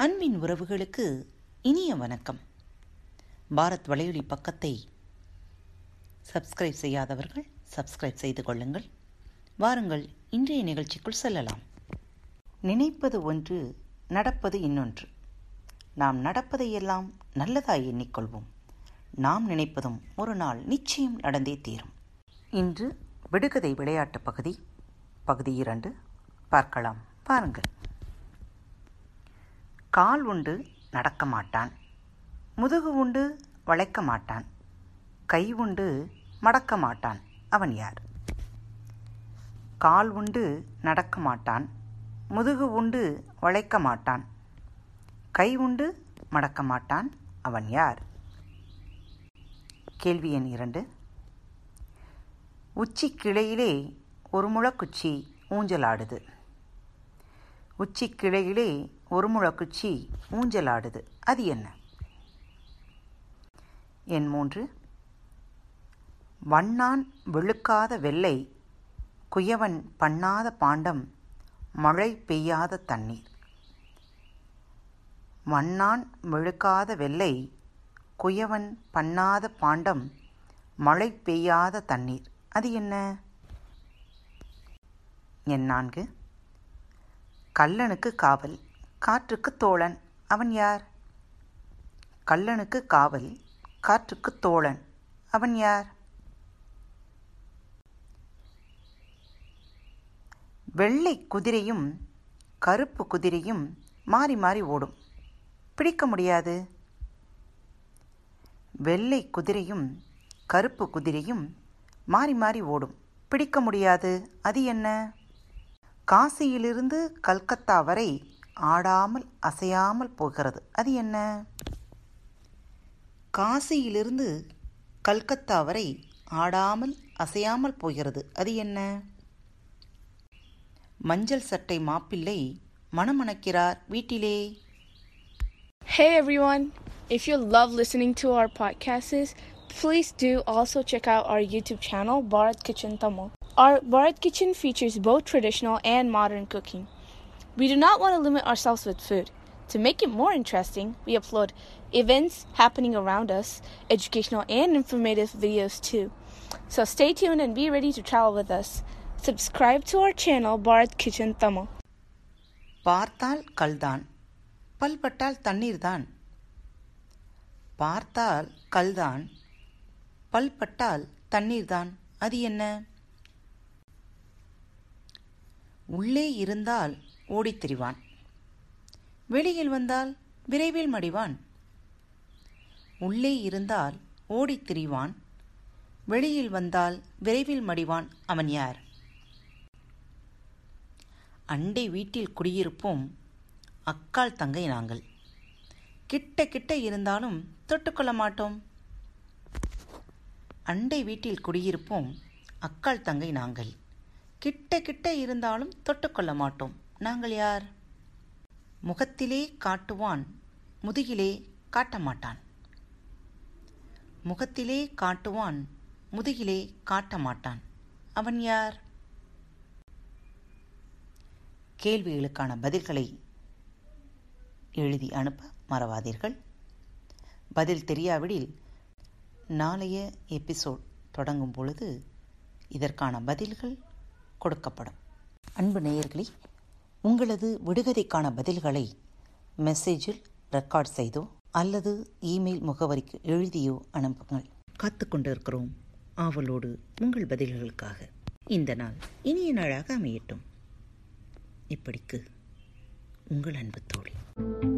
அன்பின் உறவுகளுக்கு இனிய வணக்கம். பாரத் வலையொலி பக்கத்தை சப்ஸ்கிரைப் செய்யாதவர்கள் சப்ஸ்கிரைப் செய்து கொள்ளுங்கள். வாருங்கள் இன்றைய நிகழ்ச்சிக்குள் செல்லலாம். நினைப்பது ஒன்று நடப்பது இன்னொன்று. நாம் நடப்பதையெல்லாம் நல்லதாய் எண்ணிக்கொள்வோம். நாம் நினைப்பதும் ஒரு நாள் நிச்சயம் நடந்தே தீரும். இன்று விடுகதை விளையாட்டு பகுதி பகுதி இரண்டு பார்க்கலாம். பாருங்கள் கால் உண்டு நடக்க மாட்டான். முதுகு உண்டு வளைக்க மாட்டான். கை உண்டு மடக்க மாட்டான். அவன் யார்? கால் உண்டு நடக்க மாட்டான். முதுகு உண்டு வளைக்க மாட்டான். கை உண்டு மடக்க மாட்டான். அவன் யார்? கேள்வி எண் இரண்டு. உச்சி கிளையிலே ஒரு முழக்குச்சி ஊஞ்சலாடுது உச்சி கிளையிலே ஒரு முழக்குச்சி ஊஞ்சலாடுது. அது என்ன? எண் மூன்று. வண்ணான் வெளுக்காத வெள்ளை குயவன் பண்ணாத பாண்டம் மழை பெய்யாத தண்ணீர். வண்ணான் வெளுக்காத வெள்ளை குயவன் பண்ணாத பாண்டம் மழை பெய்யாத தண்ணீர். அது என்ன? என் நான்கு. கல்லனுக்கு காவல். காற்றுக்கு தோழன். அவன் யார்? கல்லனுக்கு காவல் காற்றுக்கு தோழன். அவன் யார்? வெள்ளை குதிரையும் கருப்பு குதிரையும் மாறி மாறி ஓடும். பிடிக்க முடியாது. வெள்ளை குதிரையும் கருப்பு குதிரையும் மாறி மாறி ஓடும். பிடிக்க முடியாது. அது என்ன? காசியிலிருந்து கல்கத்தா வரை ஆடாமல் அசையாமல் போகிறது அது என்ன காசியிலிருந்து கல்கத்தா வரை ஆடாமல் அசையாமல் போகிறது அது என்ன மஞ்சள் சட்டை மாப்பிள்ளை மணமணக்கிறார் வீட்டிலே Hey everyone! If you love listening to our podcasts, please do also check out our YouTube channel, Bharat Kitchen Tamil. Our Bharat Kitchen features both traditional and modern cooking. We do not want to limit ourselves with food. To make it more interesting, we upload events happening around us, educational and informative videos too. So stay tuned and be ready to travel with us. Subscribe to our channel, Bharat Kitchen Tamil. பார்த்தால் கல்தான் பல்பட்டால் தண்ணீர்தான் பார்த்தால் கல்தான் பல்பட்டால் தண்ணீர்தான் அது என்ன உள்ளே இருந்தால் ஓடித் திரிவான் வெளியில் வந்தால் விரைவில் மடிவான். உள்ளே இருந்தால் ஓடித் திரிவான் வெளியில் வந்தால் விரைவில் மடிவான் அவன் யார்? அண்டை வீட்டில் குடியிருப்போம் அக்கால் தங்கை நாங்கள். கிட்ட கிட்ட இருந்தாலும் தொட்டுக்கொள்ள மாட்டோம். அண்டை வீட்டில் குடியிருப்போம் அக்கால் தங்கை நாங்கள். கிட்ட கிட்ட இருந்தாலும் தொட்டுக்கொள்ள மாட்டோம். நாங்கள் யார்? முகத்திலே காட்டுவான் முதுகிலே காட்டமாட்டான். முகத்திலே காட்டுவான் முதுகிலே காட்டமாட்டான். அவன் யார்? கேள்விகளுக்கான பதில்களை எழுதி அனுப்ப மறவாதீர்கள். பதில் தெரியாவிடில் நாளைய எபிசோட் தொடங்கும் பொழுது இதற்கான பதில்கள் கொடுக்கப்படும். அன்பு நேயர்களே உங்களது விடுகதைக்கான பதில்களை மெசேஜில் ரெக்கார்ட் செய்தோ அல்லது இமெயில் முகவரிக்கு எழுதியோ அனுப்புங்கள். காத்து கொண்டிருக்கிறோம் ஆவலோடு உங்கள் பதில்களுக்காக. இந்த நாள் இனிய நாளாக அமையட்டும். இப்படிக்கு உங்கள் அன்பு தோழி.